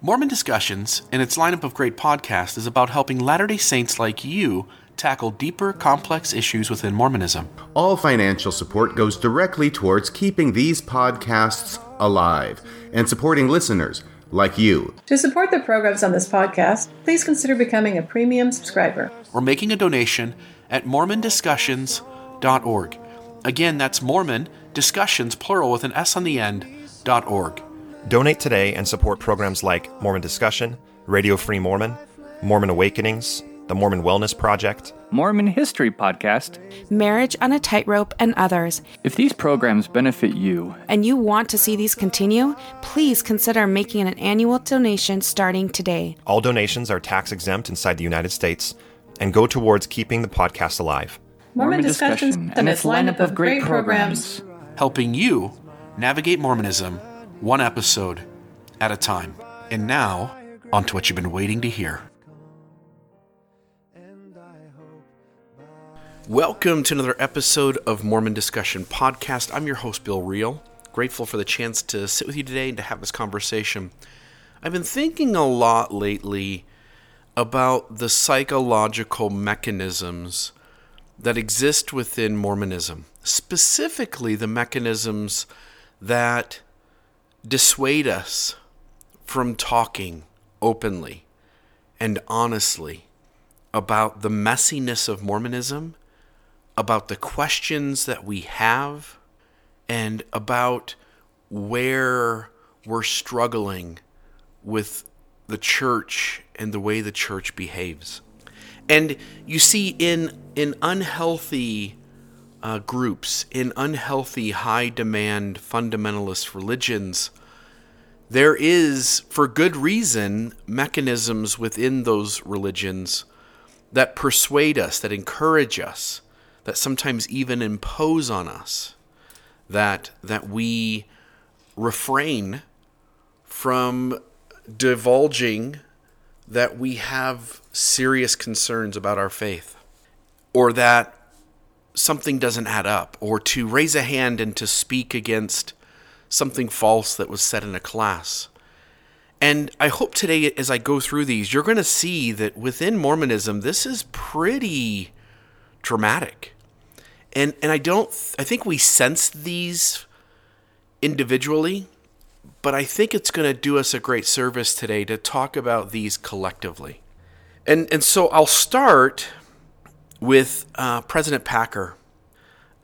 Mormon Discussions and its lineup of great podcasts is about helping Latter day Saints like you tackle deeper, complex issues within Mormonism. All financial support goes directly towards keeping these podcasts alive and supporting listeners like you. To support the programs on this podcast, please consider becoming a premium subscriber or making a donation at mormondiscussions.org. Again, that's Mormon Discussions, plural with an S on the end, .org. Donate today and support programs like Mormon Discussion, Radio Free Mormon, Mormon Awakenings, the Mormon Wellness Project, Mormon History Podcast, Marriage on a Tightrope, and others. If these programs benefit you and you want to see these continue, please consider making an annual donation starting today. All donations are tax exempt inside the United States and go towards keeping the podcast alive. Mormon, Mormon Discussions and its lineup of great programs, helping you navigate Mormonism one episode at a time. And now, on to what you've been waiting to hear. Welcome to another episode of Mormon Discussion Podcast. I'm your host, Bill Reel. Grateful for the chance to sit with you today and to have this conversation. I've been thinking a lot lately about the psychological mechanisms that exist within Mormonism, specifically the mechanisms that dissuade us from talking openly and honestly about the messiness of Mormonism, about the questions that we have, and about where we're struggling with the church and the way the church behaves. And you see, in in unhealthy uh, groups, in unhealthy, high demand fundamentalist religions, there is, for good reason, mechanisms within those religions that persuade us, that encourage us, that sometimes even impose on us that that we refrain from divulging that we have serious concerns about our faith or that something doesn't add up or to raise a hand and to speak against something false that was said in a class. And I hope today, as I go through these, you're going to see that within Mormonism, this is pretty dramatic. And, and I don't, I think we sense these individually, but I think it's going to do us a great service today to talk about these collectively. And, and so I'll start with uh, President Packer.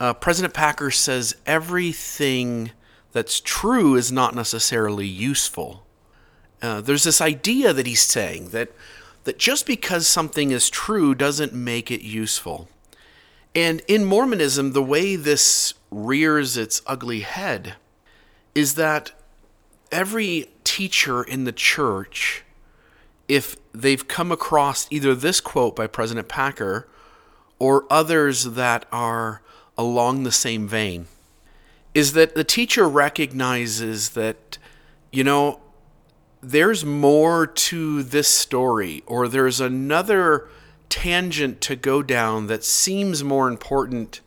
Uh, President Packer says everything that's true is not necessarily useful. Uh, there's this idea that he's saying that that just because something is true doesn't make it useful. And in Mormonism, the way this rears its ugly head is that every teacher in the church, if they've come across either this quote by President Packer or others that are along the same vein, is that the teacher recognizes that, you know, there's more to this story, or there's another tangent to go down that seems more important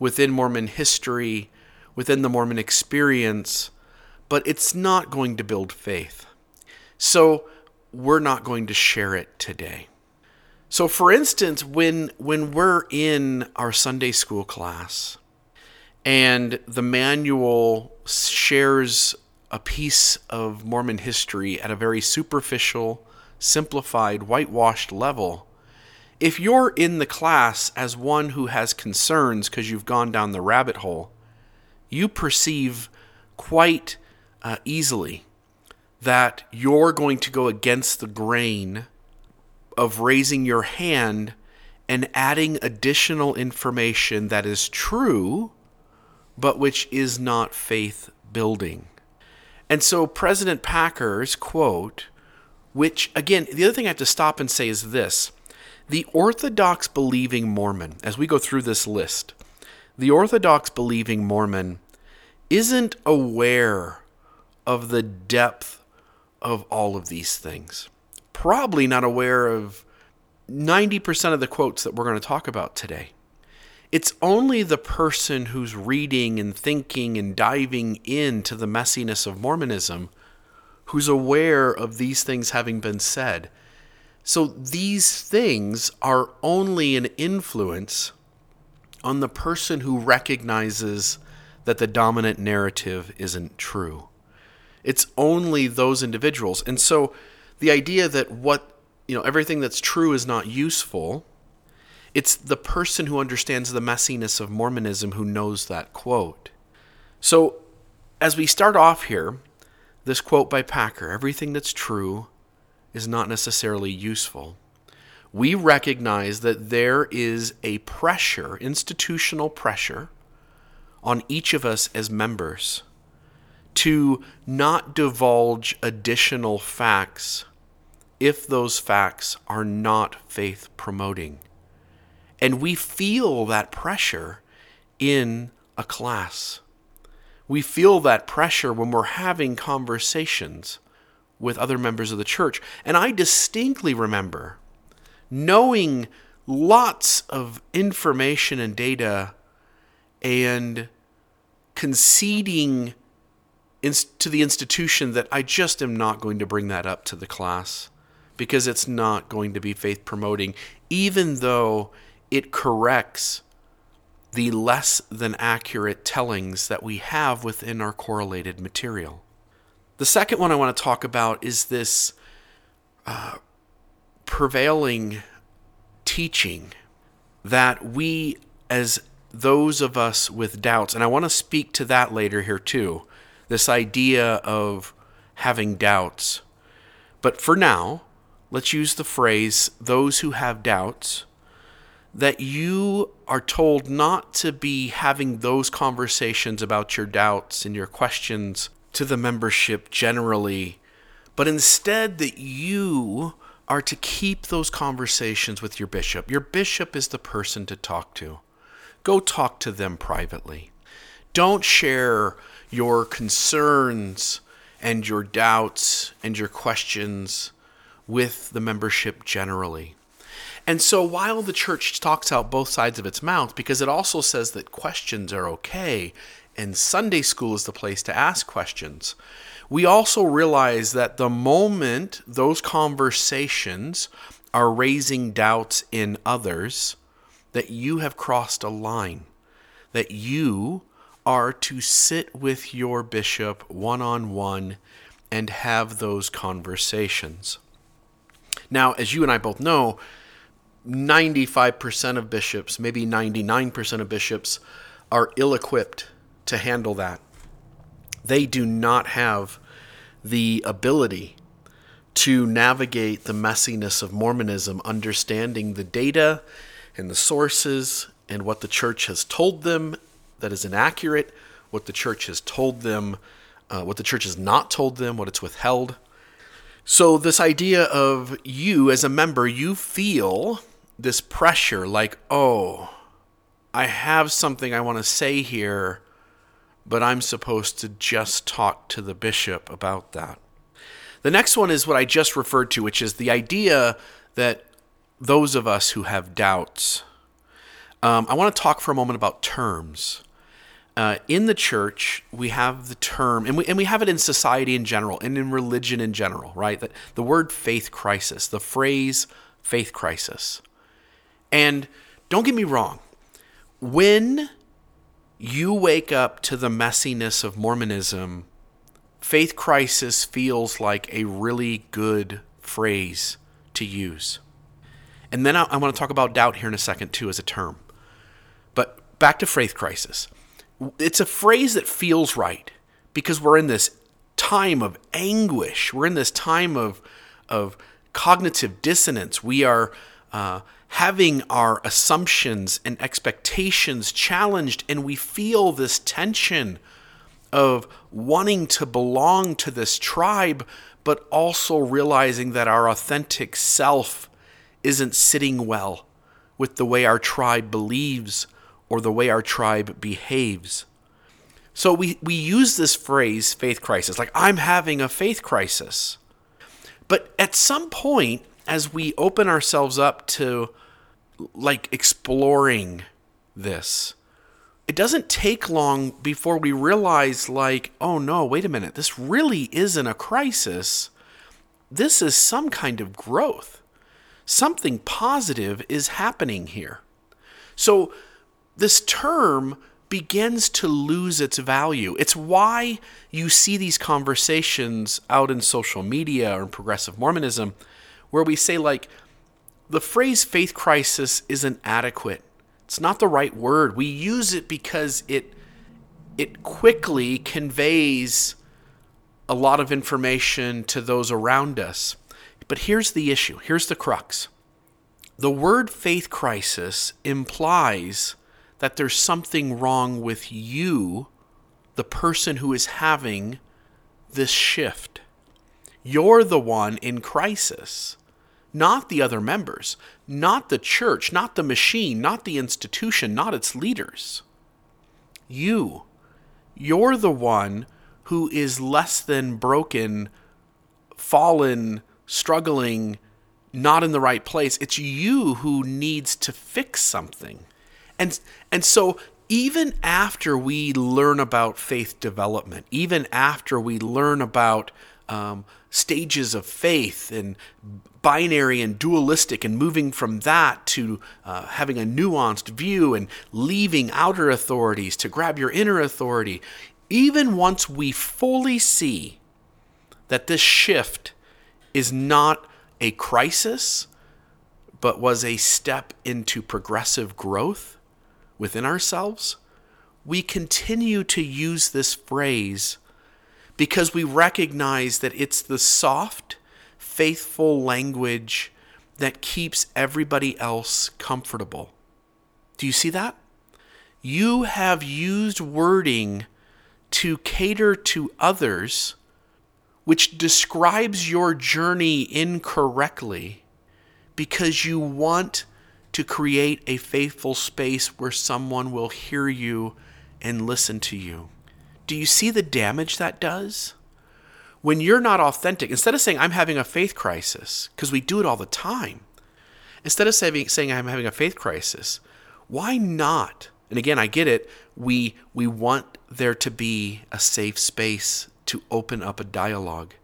within Mormon history, within the Mormon experience, but it's not going to build faith. So we're not going to share it today. So for instance, when when we're in our Sunday school class and the manual shares a piece of Mormon history at a very superficial, simplified, whitewashed level. If you're in the class as one who has concerns because you've gone down the rabbit hole, you perceive quite uh, easily that you're going to go against the grain of raising your hand and adding additional information that is true but which is not faith building. And so President Packer's quote, which again, the other thing I have to stop and say is this the Orthodox believing Mormon, as we go through this list, the Orthodox believing Mormon isn't aware of the depth of all of these things. Probably not aware of 90% of the quotes that we're going to talk about today. It's only the person who's reading and thinking and diving into the messiness of Mormonism who's aware of these things having been said. So these things are only an influence on the person who recognizes that the dominant narrative isn't true. It's only those individuals. And so the idea that what, you know, everything that's true is not useful, it's the person who understands the messiness of Mormonism who knows that quote. So as we start off here, this quote by Packer everything that's true is not necessarily useful. We recognize that there is a pressure, institutional pressure, on each of us as members to not divulge additional facts if those facts are not faith promoting. And we feel that pressure in a class. We feel that pressure when we're having conversations with other members of the church. And I distinctly remember knowing lots of information and data and conceding to the institution that I just am not going to bring that up to the class because it's not going to be faith promoting, even though it corrects the less than accurate tellings that we have within our correlated material. The second one I want to talk about is this uh, prevailing teaching that we, as those of us with doubts, and I want to speak to that later here too, this idea of having doubts. But for now, let's use the phrase those who have doubts that you are told not to be having those conversations about your doubts and your questions to the membership generally, but instead that you are to keep those conversations with your bishop. Your bishop is the person to talk to. Go talk to them privately. Don't share your concerns and your doubts and your questions with the membership generally. And so while the church talks out both sides of its mouth, because it also says that questions are okay and Sunday school is the place to ask questions, we also realize that the moment those conversations are raising doubts in others, that you have crossed a line, that you are to sit with your bishop one on one and have those conversations. Now, as you and I both know, 95% of bishops, maybe 99% of bishops, are ill equipped to handle that. They do not have the ability to navigate the messiness of Mormonism, understanding the data and the sources and what the church has told them that is inaccurate, what the church has told them, uh, what the church has not told them, what it's withheld. So, this idea of you as a member, you feel this pressure like, oh, I have something I want to say here, but I'm supposed to just talk to the bishop about that. The next one is what I just referred to, which is the idea that those of us who have doubts, um, I want to talk for a moment about terms. Uh, in the church, we have the term, and we, and we have it in society in general, and in religion in general, right? That the word faith crisis, the phrase faith crisis. And don't get me wrong, when you wake up to the messiness of Mormonism, faith crisis feels like a really good phrase to use. And then I, I want to talk about doubt here in a second, too, as a term. But back to faith crisis. It's a phrase that feels right because we're in this time of anguish. We're in this time of, of cognitive dissonance. We are uh, having our assumptions and expectations challenged, and we feel this tension of wanting to belong to this tribe, but also realizing that our authentic self isn't sitting well with the way our tribe believes or the way our tribe behaves. So we, we use this phrase, faith crisis, like I'm having a faith crisis. But at some point, as we open ourselves up to like exploring this it doesn't take long before we realize, like, oh no, wait a minute, this really isn't a crisis. This is some kind of growth. Something positive is happening here. So, this term begins to lose its value. It's why you see these conversations out in social media or in progressive Mormonism where we say, like, the phrase faith crisis isn't adequate. It's not the right word. We use it because it it quickly conveys a lot of information to those around us. But here's the issue. Here's the crux. The word faith crisis implies that there's something wrong with you, the person who is having this shift. You're the one in crisis not the other members, not the church, not the machine, not the institution, not its leaders. You. You're the one who is less than broken, fallen, struggling, not in the right place. It's you who needs to fix something. And and so even after we learn about faith development, even after we learn about um, stages of faith and binary and dualistic and moving from that to uh, having a nuanced view and leaving outer authorities to grab your inner authority, even once we fully see that this shift is not a crisis, but was a step into progressive growth within ourselves, we continue to use this phrase because we recognize that it's the soft, faithful language that keeps everybody else comfortable. Do you see that? You have used wording to cater to others, which describes your journey incorrectly because you want to create a faithful space where someone will hear you and listen to you. Do you see the damage that does? When you're not authentic, instead of saying, I'm having a faith crisis, because we do it all the time, instead of saying, saying I'm having a faith crisis, why not? And again, I get it. We, we want there to be a safe space to open up a dialogue.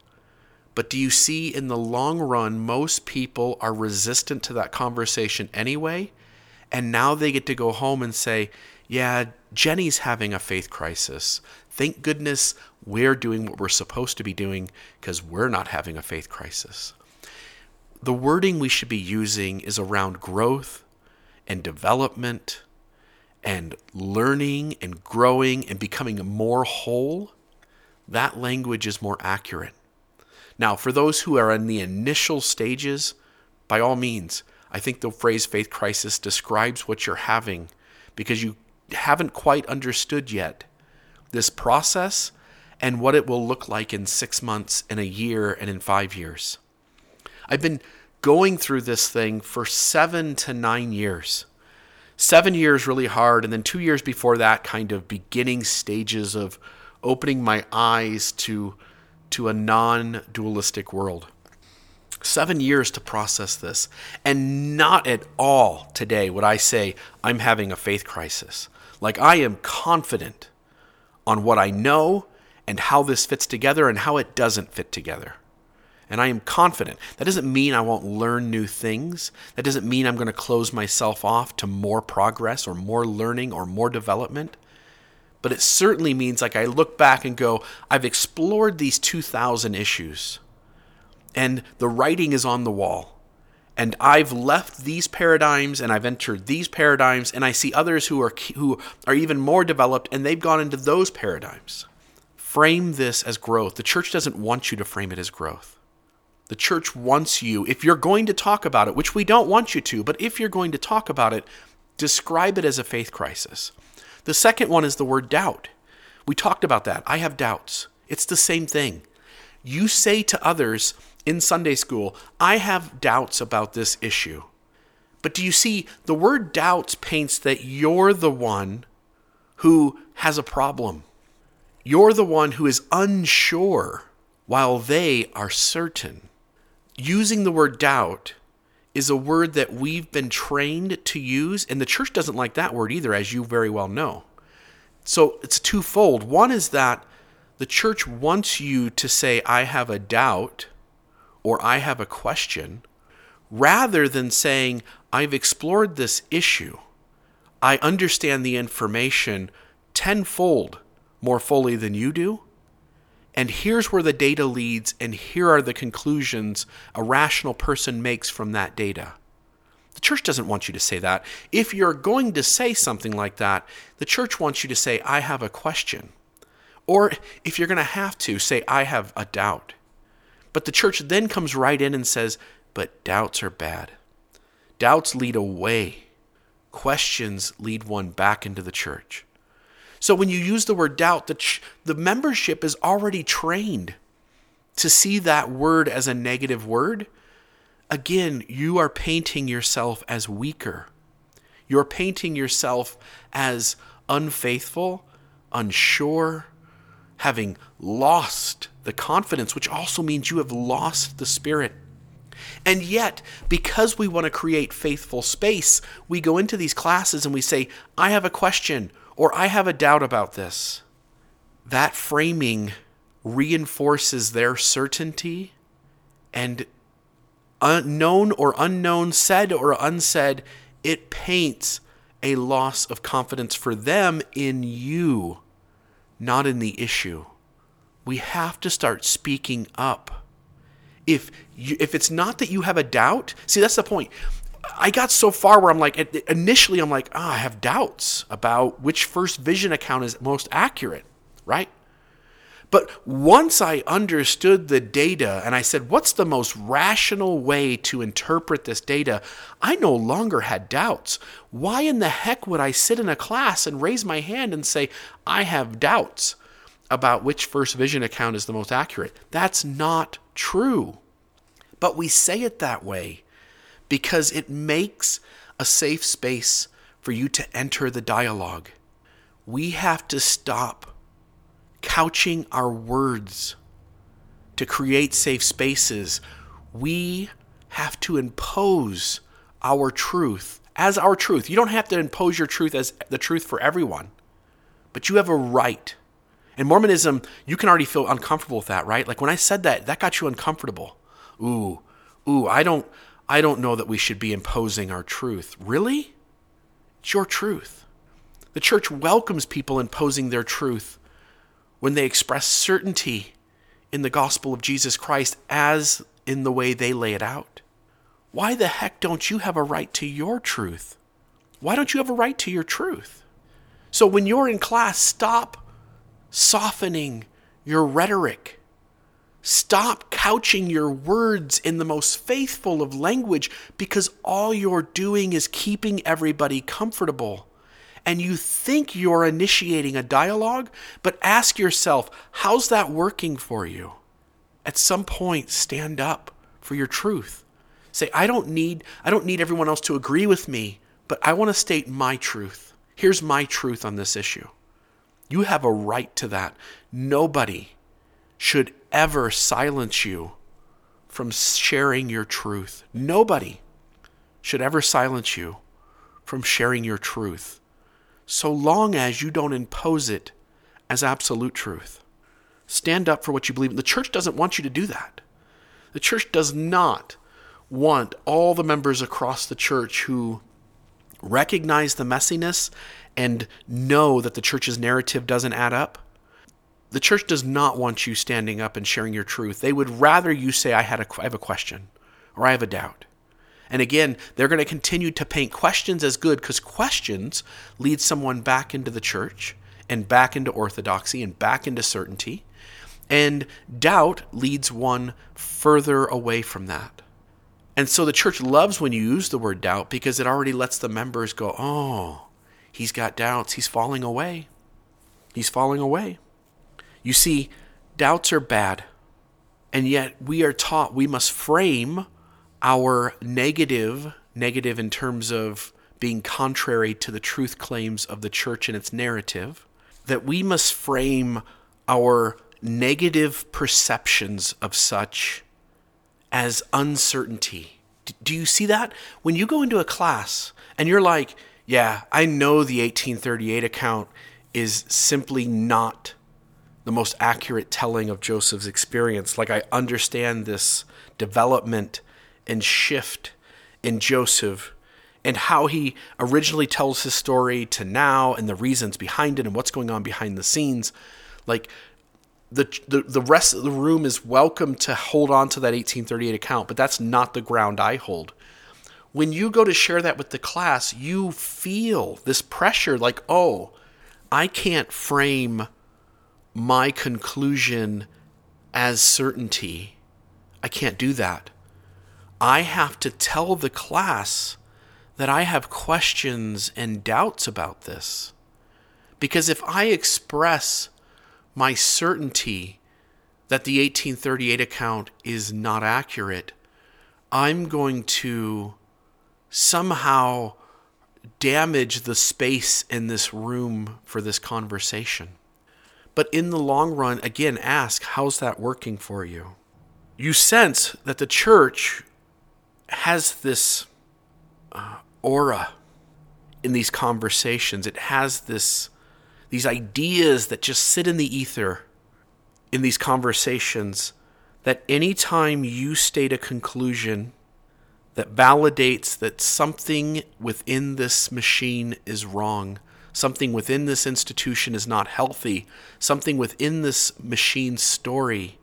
But do you see in the long run, most people are resistant to that conversation anyway? And now they get to go home and say, yeah, Jenny's having a faith crisis. Thank goodness we're doing what we're supposed to be doing because we're not having a faith crisis. The wording we should be using is around growth and development and learning and growing and becoming more whole. That language is more accurate. Now, for those who are in the initial stages, by all means, I think the phrase faith crisis describes what you're having because you haven't quite understood yet this process and what it will look like in six months, in a year, and in five years. I've been going through this thing for seven to nine years. Seven years really hard, and then two years before that, kind of beginning stages of opening my eyes to, to a non dualistic world. Seven years to process this, and not at all today would I say I'm having a faith crisis. Like, I am confident on what I know and how this fits together and how it doesn't fit together. And I am confident. That doesn't mean I won't learn new things. That doesn't mean I'm going to close myself off to more progress or more learning or more development. But it certainly means like I look back and go, I've explored these 2,000 issues and the writing is on the wall. And I've left these paradigms and I've entered these paradigms and I see others who are who are even more developed and they've gone into those paradigms. Frame this as growth. The church doesn't want you to frame it as growth. The church wants you, if you're going to talk about it, which we don't want you to, but if you're going to talk about it, describe it as a faith crisis. The second one is the word doubt. We talked about that. I have doubts. It's the same thing. You say to others, in Sunday school, I have doubts about this issue. But do you see, the word doubts paints that you're the one who has a problem. You're the one who is unsure while they are certain. Using the word doubt is a word that we've been trained to use, and the church doesn't like that word either, as you very well know. So it's twofold. One is that the church wants you to say, I have a doubt or I have a question, rather than saying, I've explored this issue. I understand the information tenfold more fully than you do. And here's where the data leads, and here are the conclusions a rational person makes from that data. The church doesn't want you to say that. If you're going to say something like that, the church wants you to say, I have a question. Or if you're going to have to, say, I have a doubt. But the church then comes right in and says, But doubts are bad. Doubts lead away, questions lead one back into the church. So when you use the word doubt, the, ch- the membership is already trained to see that word as a negative word. Again, you are painting yourself as weaker. You're painting yourself as unfaithful, unsure, having lost the confidence, which also means you have lost the spirit. And yet, because we want to create faithful space, we go into these classes and we say, I have a question or I have a doubt about this. That framing reinforces their certainty and unknown or unknown, said or unsaid, it paints a loss of confidence for them in you, not in the issue. We have to start speaking up. If you, if it's not that you have a doubt, see that's the point. I got so far where I'm like initially I'm like, oh, I have doubts about which first vision account is most accurate, right? But once I understood the data and I said, what's the most rational way to interpret this data? I no longer had doubts. Why in the heck would I sit in a class and raise my hand and say, I have doubts about which first vision account is the most accurate? That's not true. But we say it that way because it makes a safe space for you to enter the dialogue. We have to stop couching our words to create safe spaces. We have to impose our truth as our truth. You don't have to impose your truth as the truth for everyone, but you have a right. In Mormonism, you can already feel uncomfortable with that, right? Like when I said that, that got you uncomfortable. Ooh, ooh, I don't I don't know that we should be imposing our truth. Really? It's your truth. The church welcomes people imposing their truth when they express certainty in the gospel of Jesus Christ as in the way they lay it out. Why the heck don't you have a right to your truth? Why don't you have a right to your truth? So when you're in class, stop softening your rhetoric. Stop couching your words in the most faithful of language because all you're doing is keeping everybody comfortable and you think you're initiating a dialogue, but ask yourself, how's that working for you? At some point, stand up for your truth. Say, I don't need I don't need everyone else to agree with me, but I want to state my truth. Here's my truth on this issue. You have a right to that. Nobody should ever silence you from sharing your truth. Nobody should ever silence you from sharing your truth so long as you don't impose it as absolute truth. Stand up for what you believe. The church doesn't want you to do that. The church does not want all the members across the church who recognize the messiness and know that the church's narrative doesn't add up. The church does not want you standing up and sharing your truth. They would rather you say, I, had a, I have a question or I have a doubt. And again, they're going to continue to paint questions as good because questions lead someone back into the church and back into orthodoxy and back into certainty. And doubt leads one further away from that. And so the church loves when you use the word doubt because it already lets the members go, oh, he's got doubts. He's falling away. He's falling away. You see, doubts are bad. And yet we are taught we must frame our negative, negative in terms of being contrary to the truth claims of the church and its narrative, that we must frame our negative perceptions of such as uncertainty. Do you see that? When you go into a class and you're like, yeah, I know the 1838 account is simply not the most accurate telling of Joseph's experience. Like I understand this development and shift in Joseph and how he originally tells his story to now and the reasons behind it and what's going on behind the scenes. Like the, the the rest of the room is welcome to hold on to that 1838 account, but that's not the ground I hold. When you go to share that with the class, you feel this pressure like, oh, I can't frame my conclusion as certainty. I can't do that. I have to tell the class that I have questions and doubts about this. Because if I express my certainty that the 1838 account is not accurate, I'm going to somehow damage the space in this room for this conversation. But in the long run, again, ask how's that working for you? You sense that the church has this uh, aura in these conversations. It has this these ideas that just sit in the ether in these conversations that anytime you state a conclusion that validates that something within this machine is wrong, something within this institution is not healthy, something within this machine's story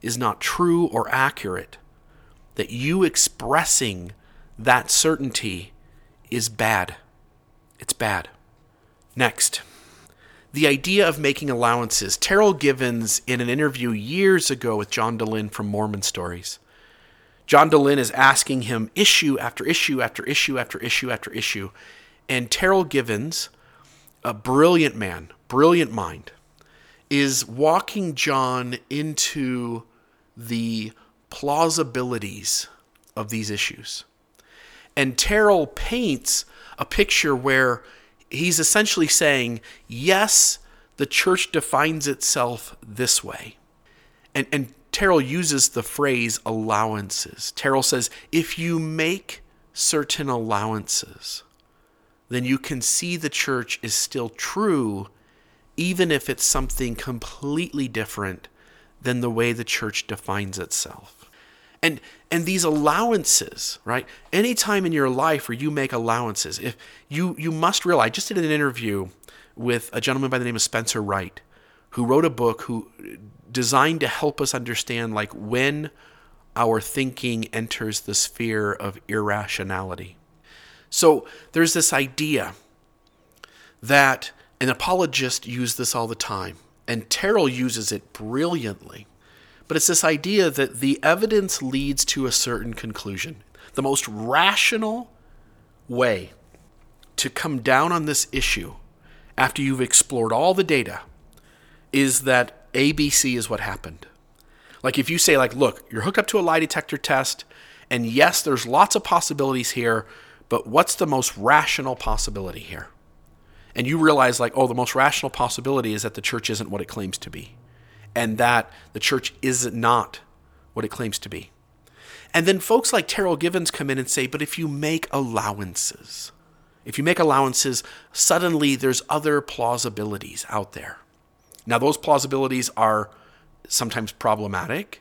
is not true or accurate, that you expressing that certainty is bad. It's bad. Next the idea of making allowances. Terryl Givens, in an interview years ago with John Dehlin from Mormon Stories, John Dehlin is asking him issue after issue after issue after issue after issue. And Terryl Givens, a brilliant man, brilliant mind, is walking John into the plausibilities of these issues. And Terryl paints a picture where he's essentially saying, yes, the church defines itself this way. And, and Terryl uses the phrase allowances. Terryl says, if you make certain allowances, then you can see the church is still true, even if it's something completely different than the way the church defines itself. And and these allowances, right? Any time in your life where you make allowances, if you you must realize, I just did an interview with a gentleman by the name of Spencer Wright, who wrote a book who designed to help us understand like when our thinking enters the sphere of irrationality. So there's this idea that an apologist use this all the time, and Terryl uses it brilliantly but it's this idea that the evidence leads to a certain conclusion. The most rational way to come down on this issue after you've explored all the data is that ABC is what happened. Like if you say like look, you're hooked up to a lie detector test and yes, there's lots of possibilities here, but what's the most rational possibility here? And you realize like oh, the most rational possibility is that the church isn't what it claims to be and that the church is not what it claims to be. And then folks like Terryl Givens come in and say, but if you make allowances, if you make allowances, suddenly there's other plausibilities out there. Now, those plausibilities are sometimes problematic,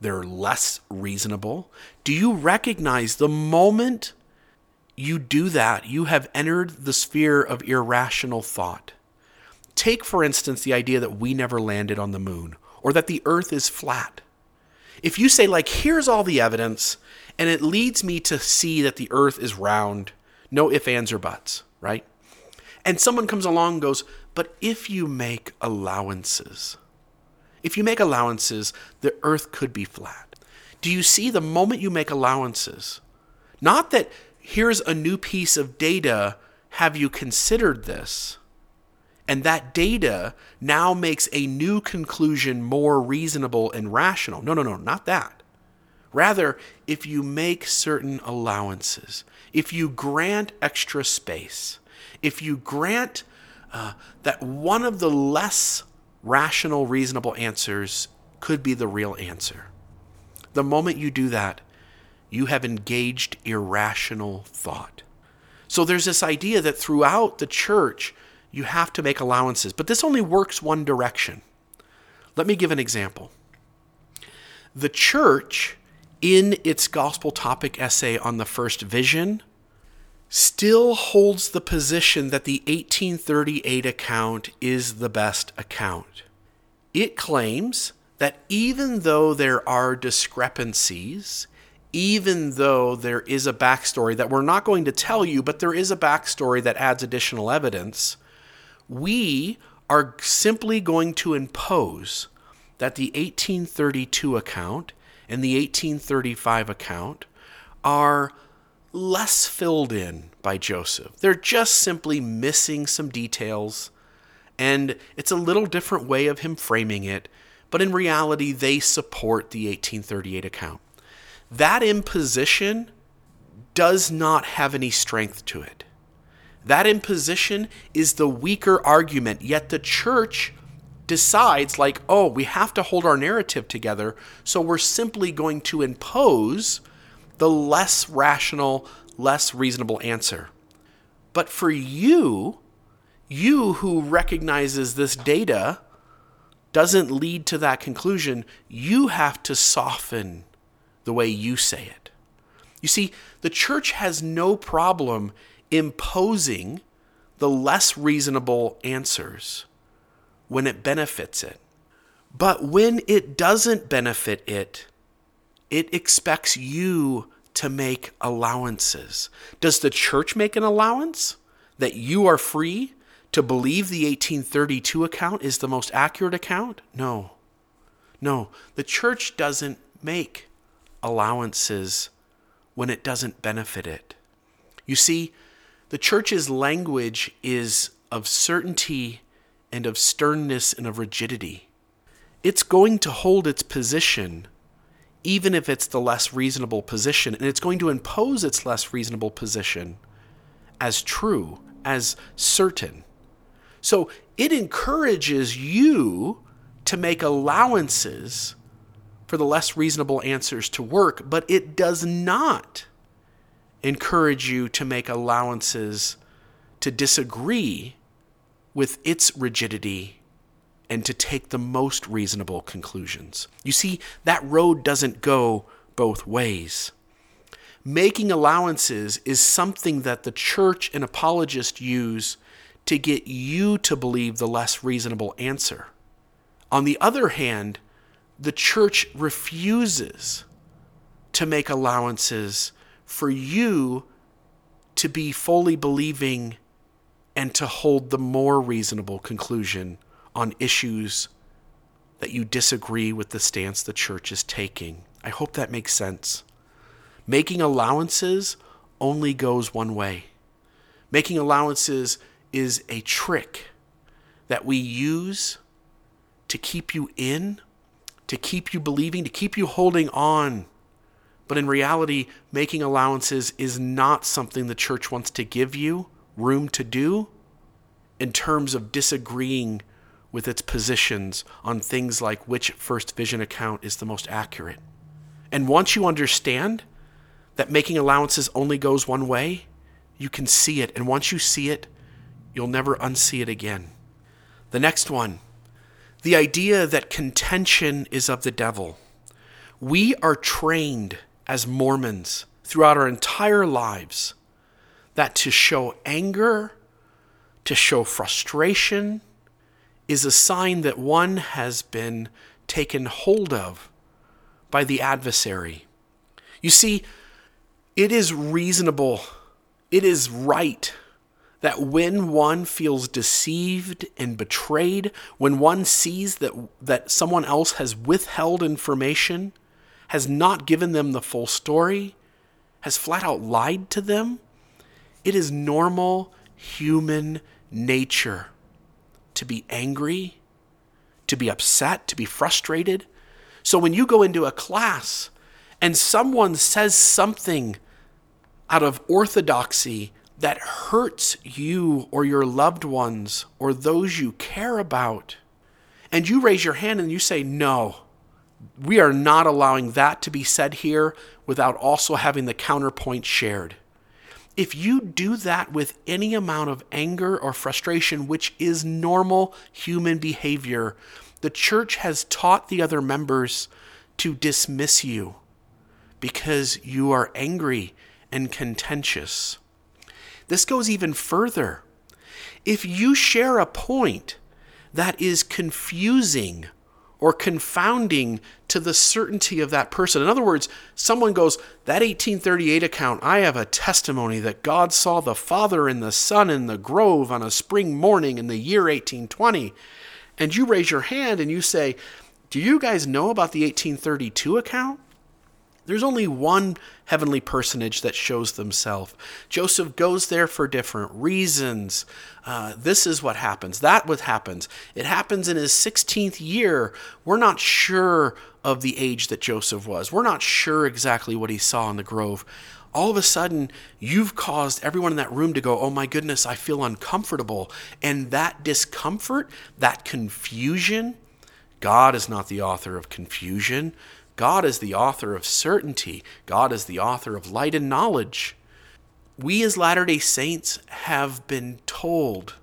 they're less reasonable. Do you recognize the moment you do that, you have entered the sphere of irrational thought? Take, for instance, the idea that we never landed on the moon or that the earth is flat. If you say, like, here's all the evidence, and it leads me to see that the earth is round, no ifs, ands, or buts, right? And someone comes along and goes, but if you make allowances, if you make allowances, the earth could be flat. Do you see the moment you make allowances? Not that here's a new piece of data, have you considered this? And that data now makes a new conclusion more reasonable and rational. No, no, no, not that. Rather, if you make certain allowances, if you grant extra space, if you grant uh, that one of the less rational, reasonable answers could be the real answer, the moment you do that, you have engaged irrational thought. So there's this idea that throughout the church, you have to make allowances. But this only works one direction. Let me give an example. The church, in its gospel topic essay on the first vision, still holds the position that the 1838 account is the best account. It claims that even though there are discrepancies, even though there is a backstory that we're not going to tell you, but there is a backstory that adds additional evidence, we are simply going to impose that the 1832 account and the 1835 account are less filled in by Joseph. They're just simply missing some details, and it's a little different way of him framing it, but in reality, they support the 1838 account. That imposition does not have any strength to it. That imposition is the weaker argument, yet the church decides, like, oh, we have to hold our narrative together, so we're simply going to impose the less rational, less reasonable answer. But for you, you who recognizes this data doesn't lead to that conclusion, you have to soften the way you say it. You see, the church has no problem imposing the less reasonable answers when it benefits it. But when it doesn't benefit it, it expects you to make allowances. Does the church make an allowance that you are free to believe the 1832 account is the most accurate account? No. No, the church doesn't make allowances when it doesn't benefit it. You see, the church's language is of certainty and of sternness and of rigidity. It's going to hold its position even if it's the less reasonable position, and it's going to impose its less reasonable position as true, as certain. So it encourages you to make allowances for the less reasonable answers to work, but it does not encourage you to make allowances to disagree with its rigidity and to take the most reasonable conclusions. You see, that road doesn't go both ways. Making allowances is something that the church and apologists use to get you to believe the less reasonable answer. On the other hand, the church refuses to make allowances for you to be fully believing and to hold the more reasonable conclusion on issues that you disagree with the stance the church is taking. I hope that makes sense. Making allowances only goes one way. Making allowances is a trick that we use to keep you in, to keep you believing, to keep you holding on. But in reality, making allowances is not something the church wants to give you room to do in terms of disagreeing with its positions on things like which first vision account is the most accurate. And once you understand that making allowances only goes one way, you can see it. And once you see it, you'll never unsee it again. The next one the idea that contention is of the devil. We are trained as Mormons throughout our entire lives that to show anger, to show frustration, is a sign that one has been taken hold of by the adversary. You see, it is reasonable, it is right that when one feels deceived and betrayed, when one sees that, that someone else has withheld information, has not given them the full story, has flat out lied to them, it is normal human nature to be angry, to be upset, to be frustrated. So when you go into a class and someone says something out of orthodoxy that hurts you or your loved ones or those you care about, and you raise your hand and you say, No, we are not allowing that to be said here without also having the counterpoint shared. If you do that with any amount of anger or frustration, which is normal human behavior, the church has taught the other members to dismiss you because you are angry and contentious. This goes even further. If you share a point that is confusing or confounding to the certainty of that person. In other words, someone goes, That 1838 account, I have a testimony that God saw the Father and the Son in the grove on a spring morning in the year 1820. And you raise your hand and you say, Do you guys know about the 1832 account? There's only one heavenly personage that shows themselves. Joseph goes there for different reasons. Uh, this is what happens. That what happens. It happens in his 16th year. We're not sure of the age that Joseph was. We're not sure exactly what he saw in the grove. All of a sudden, you've caused everyone in that room to go, Oh my goodness, I feel uncomfortable. And that discomfort, that confusion, God is not the author of confusion. God is the author of certainty. God is the author of light and knowledge. We as Latter day Saints have been told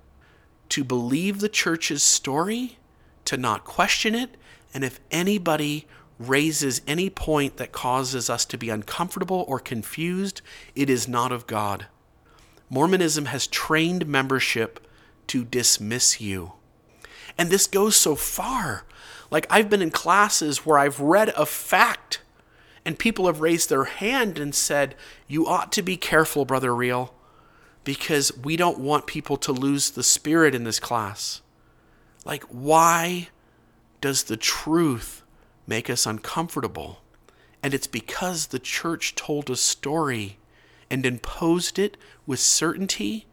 to believe the church's story, to not question it, and if anybody raises any point that causes us to be uncomfortable or confused, it is not of God. Mormonism has trained membership to dismiss you. And this goes so far like I've been in classes where I've read a fact and people have raised their hand and said, You ought to be careful, Brother Real, because we don't want people to lose the spirit in this class. Like, why does the truth make us uncomfortable? And it's because the church told a story and imposed it with certainty,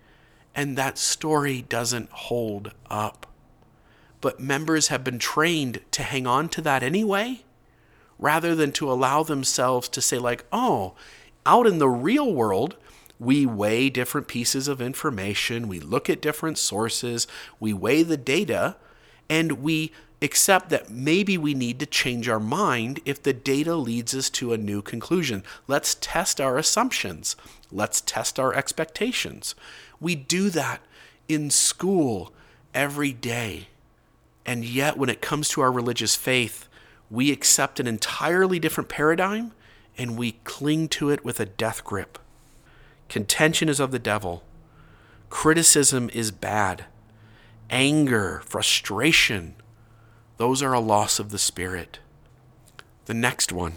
and that story doesn't hold up but members have been trained to hang on to that anyway, rather than to allow themselves to say, like, oh, out in the real world, we weigh different pieces of information, we look at different sources, we weigh the data, and we accept that maybe we need to change our mind if the data leads us to a new conclusion. Let's test our assumptions. Let's test our expectations. We do that in school every day. And yet, when it comes to our religious faith, we accept an entirely different paradigm and we cling to it with a death grip. Contention is of the devil. Criticism is bad. Anger, frustration, those are a loss of the spirit. The next one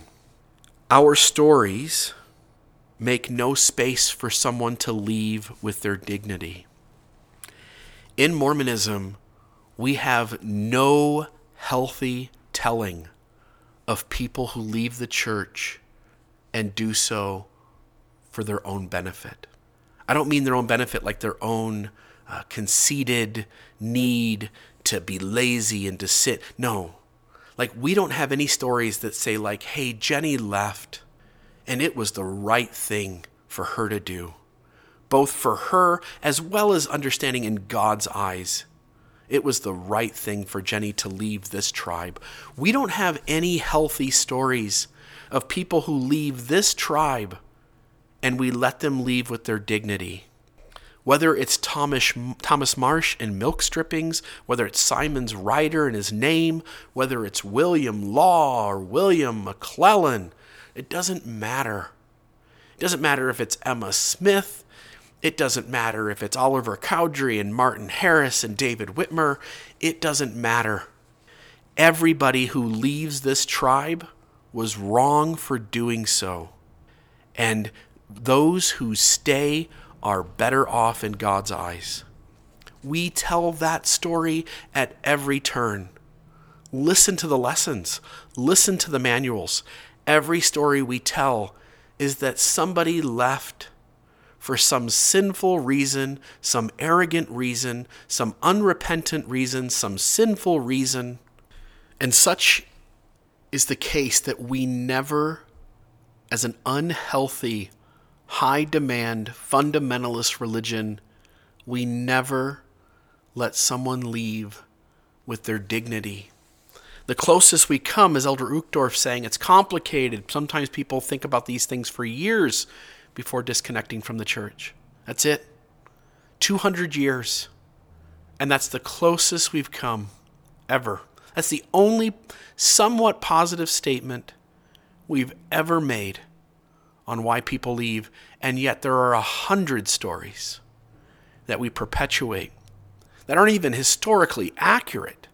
our stories make no space for someone to leave with their dignity. In Mormonism, we have no healthy telling of people who leave the church and do so for their own benefit. I don't mean their own benefit like their own uh, conceited need to be lazy and to sit. No. Like, we don't have any stories that say, like, hey, Jenny left and it was the right thing for her to do, both for her as well as understanding in God's eyes it was the right thing for Jenny to leave this tribe. We don't have any healthy stories of people who leave this tribe and we let them leave with their dignity. Whether it's Thomas, Thomas Marsh and milk strippings, whether it's Symonds Ryder and his name, whether it's William Law or William McLellin, it doesn't matter. It doesn't matter if it's Emma Smith it doesn't matter if it's Oliver Cowdery and Martin Harris and David Whitmer. It doesn't matter. Everybody who leaves this tribe was wrong for doing so. And those who stay are better off in God's eyes. We tell that story at every turn. Listen to the lessons, listen to the manuals. Every story we tell is that somebody left for some sinful reason, some arrogant reason, some unrepentant reason, some sinful reason. And such is the case that we never, as an unhealthy, high demand, fundamentalist religion, we never let someone leave with their dignity. The closest we come is Elder Uchtdorf saying it's complicated. Sometimes people think about these things for years before disconnecting from the church. That's it. 200 years. And that's the closest we've come ever. That's the only somewhat positive statement we've ever made on why people leave. And yet there are a hundred stories that we perpetuate that aren't even historically accurate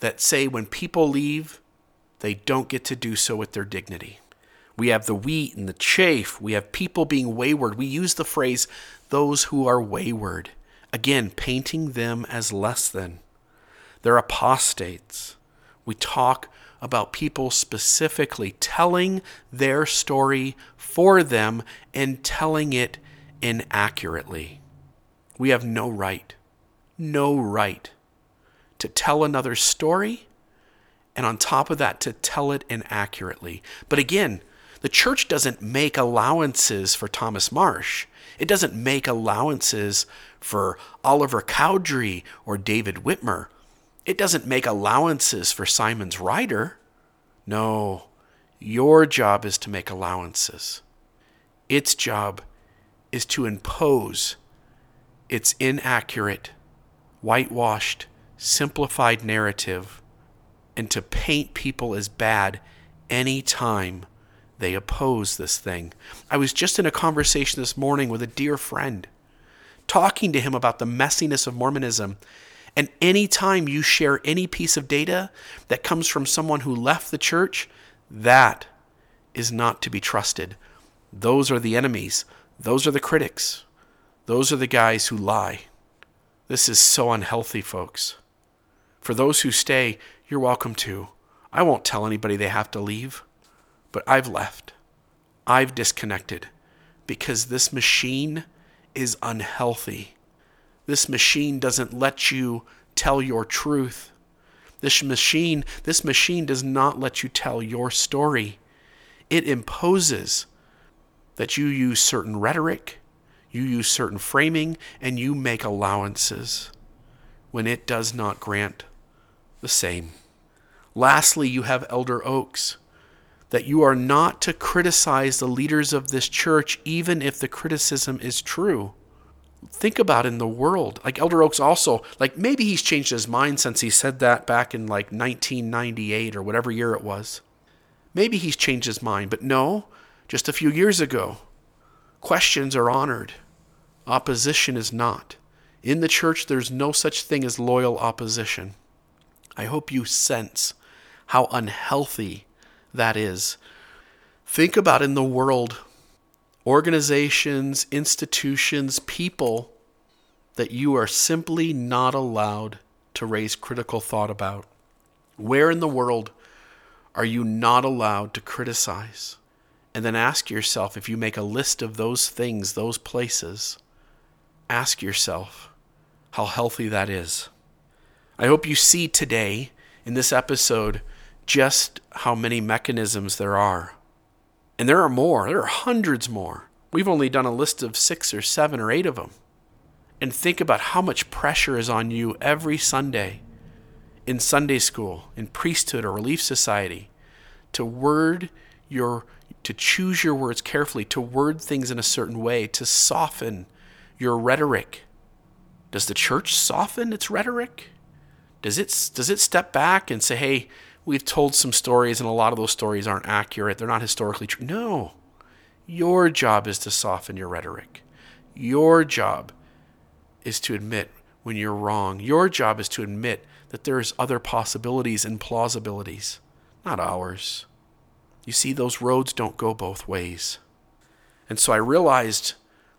that say when people leave, they don't get to do so with their dignity. We have the wheat and the chaff. We have people being wayward. We use the phrase, those who are wayward. Again, painting them as less than. They're apostates. We talk about people specifically telling their story for them and telling it inaccurately. We have no right, no right to tell another story and on top of that to tell it inaccurately. But again, the church doesn't make allowances for Thomas Marsh. It doesn't make allowances for Oliver Cowdery or David Whitmer. It doesn't make allowances for Symonds Ryder. No, your job is to make allowances. Its job is to impose its inaccurate, whitewashed, simplified narrative and to paint people as bad anytime they oppose this thing. I was just in a conversation this morning with a dear friend, talking to him about the messiness of Mormonism. And anytime you share any piece of data that comes from someone who left the church, that is not to be trusted. Those are the enemies. Those are the critics. Those are the guys who lie. This is so unhealthy, folks. For those who stay, you're welcome to. I won't tell anybody they have to leave. But I've left. I've disconnected because this machine is unhealthy. This machine doesn't let you tell your truth. This machine, this machine does not let you tell your story. It imposes that you use certain rhetoric, you use certain framing, and you make allowances when it does not grant the same. Lastly, you have Elder Oaks that you are not to criticize the leaders of this church, even if the criticism is true. Think about in the world. Like Elder Oaks also, like maybe he's changed his mind since he said that back in like 1998 or whatever year it was. Maybe he's changed his mind, but no, just a few years ago. Questions are honored, opposition is not. In the church, there's no such thing as loyal opposition. I hope you sense how unhealthy that is. Think about in the world organizations, institutions, people that you are simply not allowed to raise critical thought about. Where in the world are you not allowed to criticize? And then ask yourself if you make a list of those things, those places, ask yourself how healthy that is. I hope you see today in this episode just how many mechanisms there are. And there are more, there are hundreds more. We've only done a list of six or seven or eight of them. And think about how much pressure is on you every Sunday in Sunday school, in priesthood or relief society to word your to choose your words carefully, to word things in a certain way, to soften your rhetoric. Does the church soften its rhetoric? Does it does it step back and say, "Hey, we've told some stories and a lot of those stories aren't accurate. They're not historically true. No. Your job is to soften your rhetoric. Your job is to admit when you're wrong. Your job is to admit that there's other possibilities and plausibilities, not ours. You see, those roads don't go both ways. And so I realized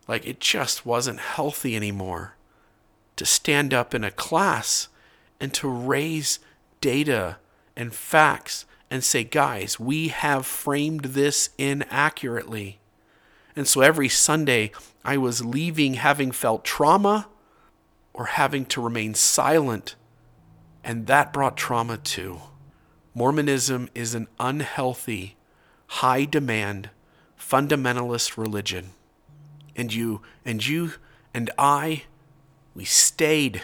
like it just wasn't healthy anymore to stand up in a class and to raise data and facts and say, guys, we have framed this inaccurately. And so every Sunday, I was leaving having felt trauma or having to remain silent. And that brought trauma too. Mormonism is an unhealthy, high demand, fundamentalist religion. And you, and you, and I, we stayed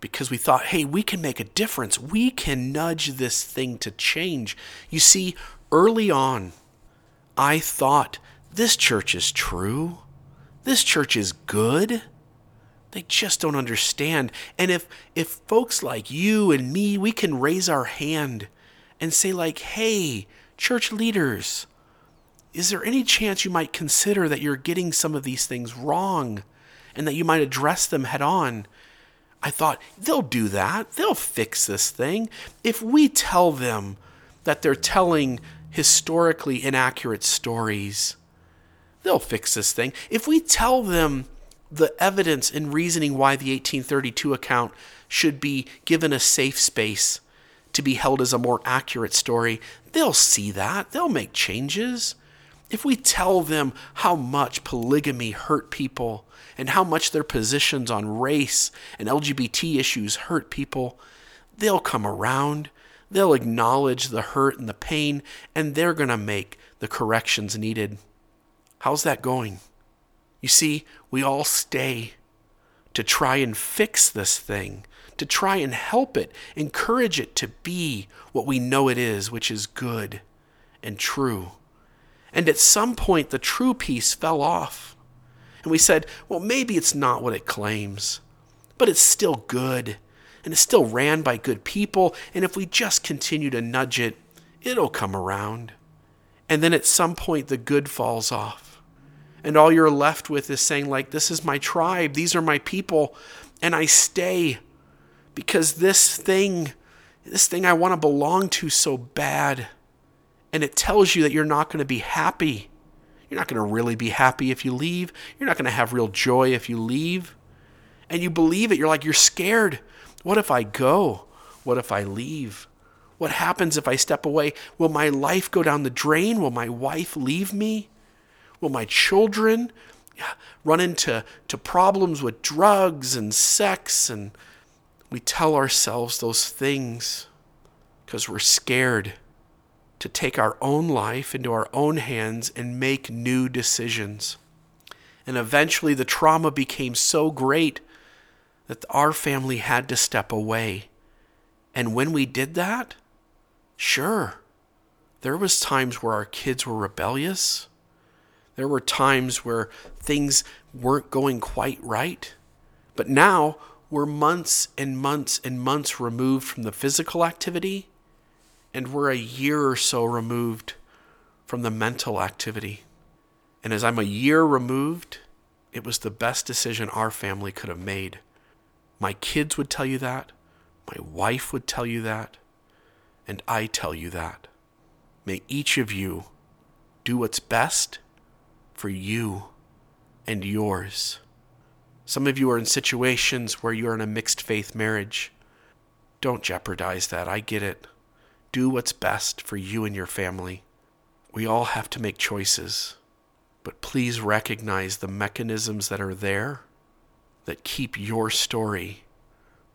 because we thought, hey, we can make a difference. We can nudge this thing to change. You see, early on, I thought this church is true. This church is good. They just don't understand. And if if folks like you and me, we can raise our hand and say like, "Hey, church leaders, is there any chance you might consider that you're getting some of these things wrong and that you might address them head on?" I thought, they'll do that. They'll fix this thing. If we tell them that they're telling historically inaccurate stories, they'll fix this thing. If we tell them the evidence and reasoning why the 1832 account should be given a safe space to be held as a more accurate story, they'll see that. They'll make changes. If we tell them how much polygamy hurt people and how much their positions on race and LGBT issues hurt people, they'll come around. They'll acknowledge the hurt and the pain, and they're going to make the corrections needed. How's that going? You see, we all stay to try and fix this thing, to try and help it, encourage it to be what we know it is, which is good and true. And at some point, the true piece fell off. And we said, well, maybe it's not what it claims, but it's still good. And it's still ran by good people. And if we just continue to nudge it, it'll come around. And then at some point, the good falls off. And all you're left with is saying, like, this is my tribe, these are my people, and I stay because this thing, this thing I want to belong to so bad. And it tells you that you're not going to be happy. You're not going to really be happy if you leave. You're not going to have real joy if you leave. And you believe it. You're like, you're scared. What if I go? What if I leave? What happens if I step away? Will my life go down the drain? Will my wife leave me? Will my children run into to problems with drugs and sex? And we tell ourselves those things because we're scared to take our own life into our own hands and make new decisions. And eventually, the trauma became so great that our family had to step away. And when we did that, sure, there was times where our kids were rebellious. There were times where things weren't going quite right. But now we're months and months and months removed from the physical activity and we're a year or so removed from the mental activity. And as I'm a year removed, it was the best decision our family could have made. My kids would tell you that. My wife would tell you that. And I tell you that. May each of you do what's best for you and yours. Some of you are in situations where you're in a mixed faith marriage. Don't jeopardize that. I get it do what's best for you and your family. We all have to make choices, but please recognize the mechanisms that are there that keep your story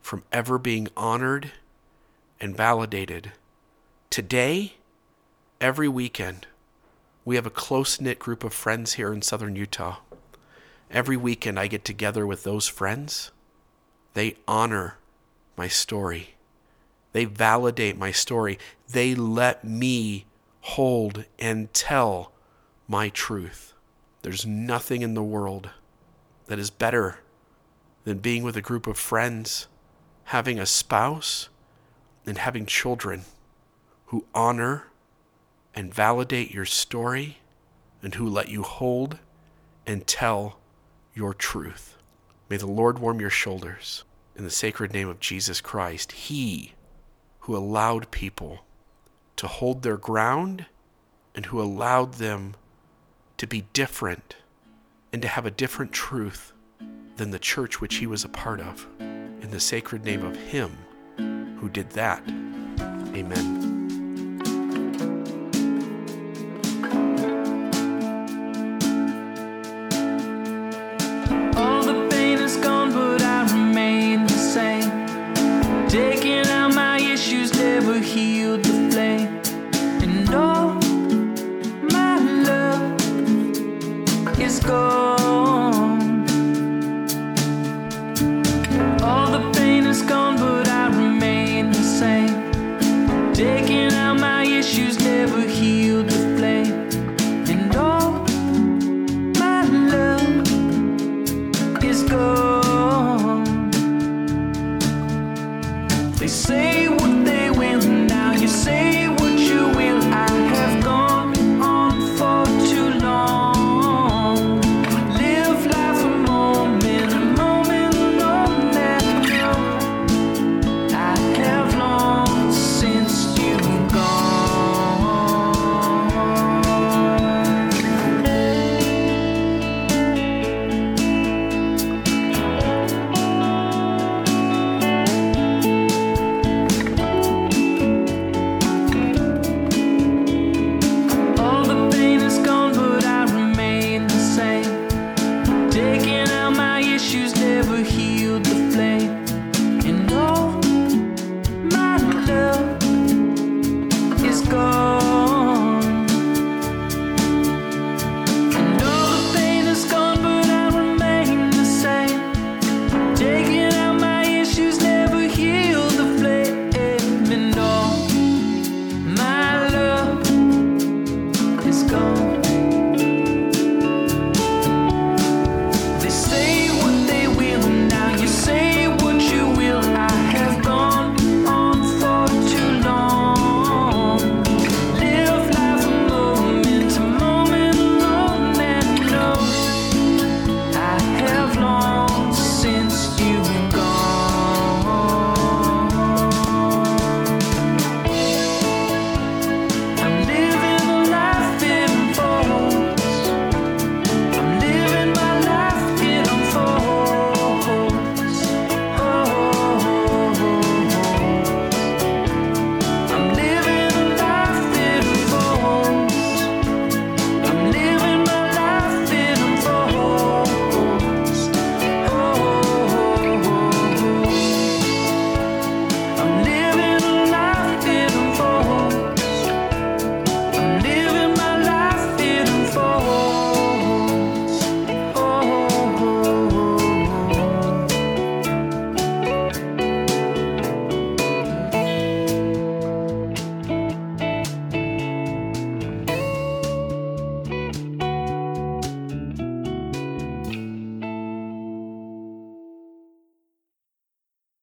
from ever being honored and validated. Today, every weekend, we have a close knit group of friends here in southern Utah. Every weekend, I get together with those friends. They honor my story. They validate my story. They let me hold and tell my truth. There's nothing in the world that is better than being with a group of friends, having a spouse, and having children who honor and validate your story and who let you hold and tell your truth. May the Lord warm your shoulders. In the sacred name of Jesus Christ, He who allowed people to hold their ground and who allowed them to be different and to have a different truth than the church which he was a part of. In the sacred name of him who did that. Amen. Taking out my issues never healed the flame.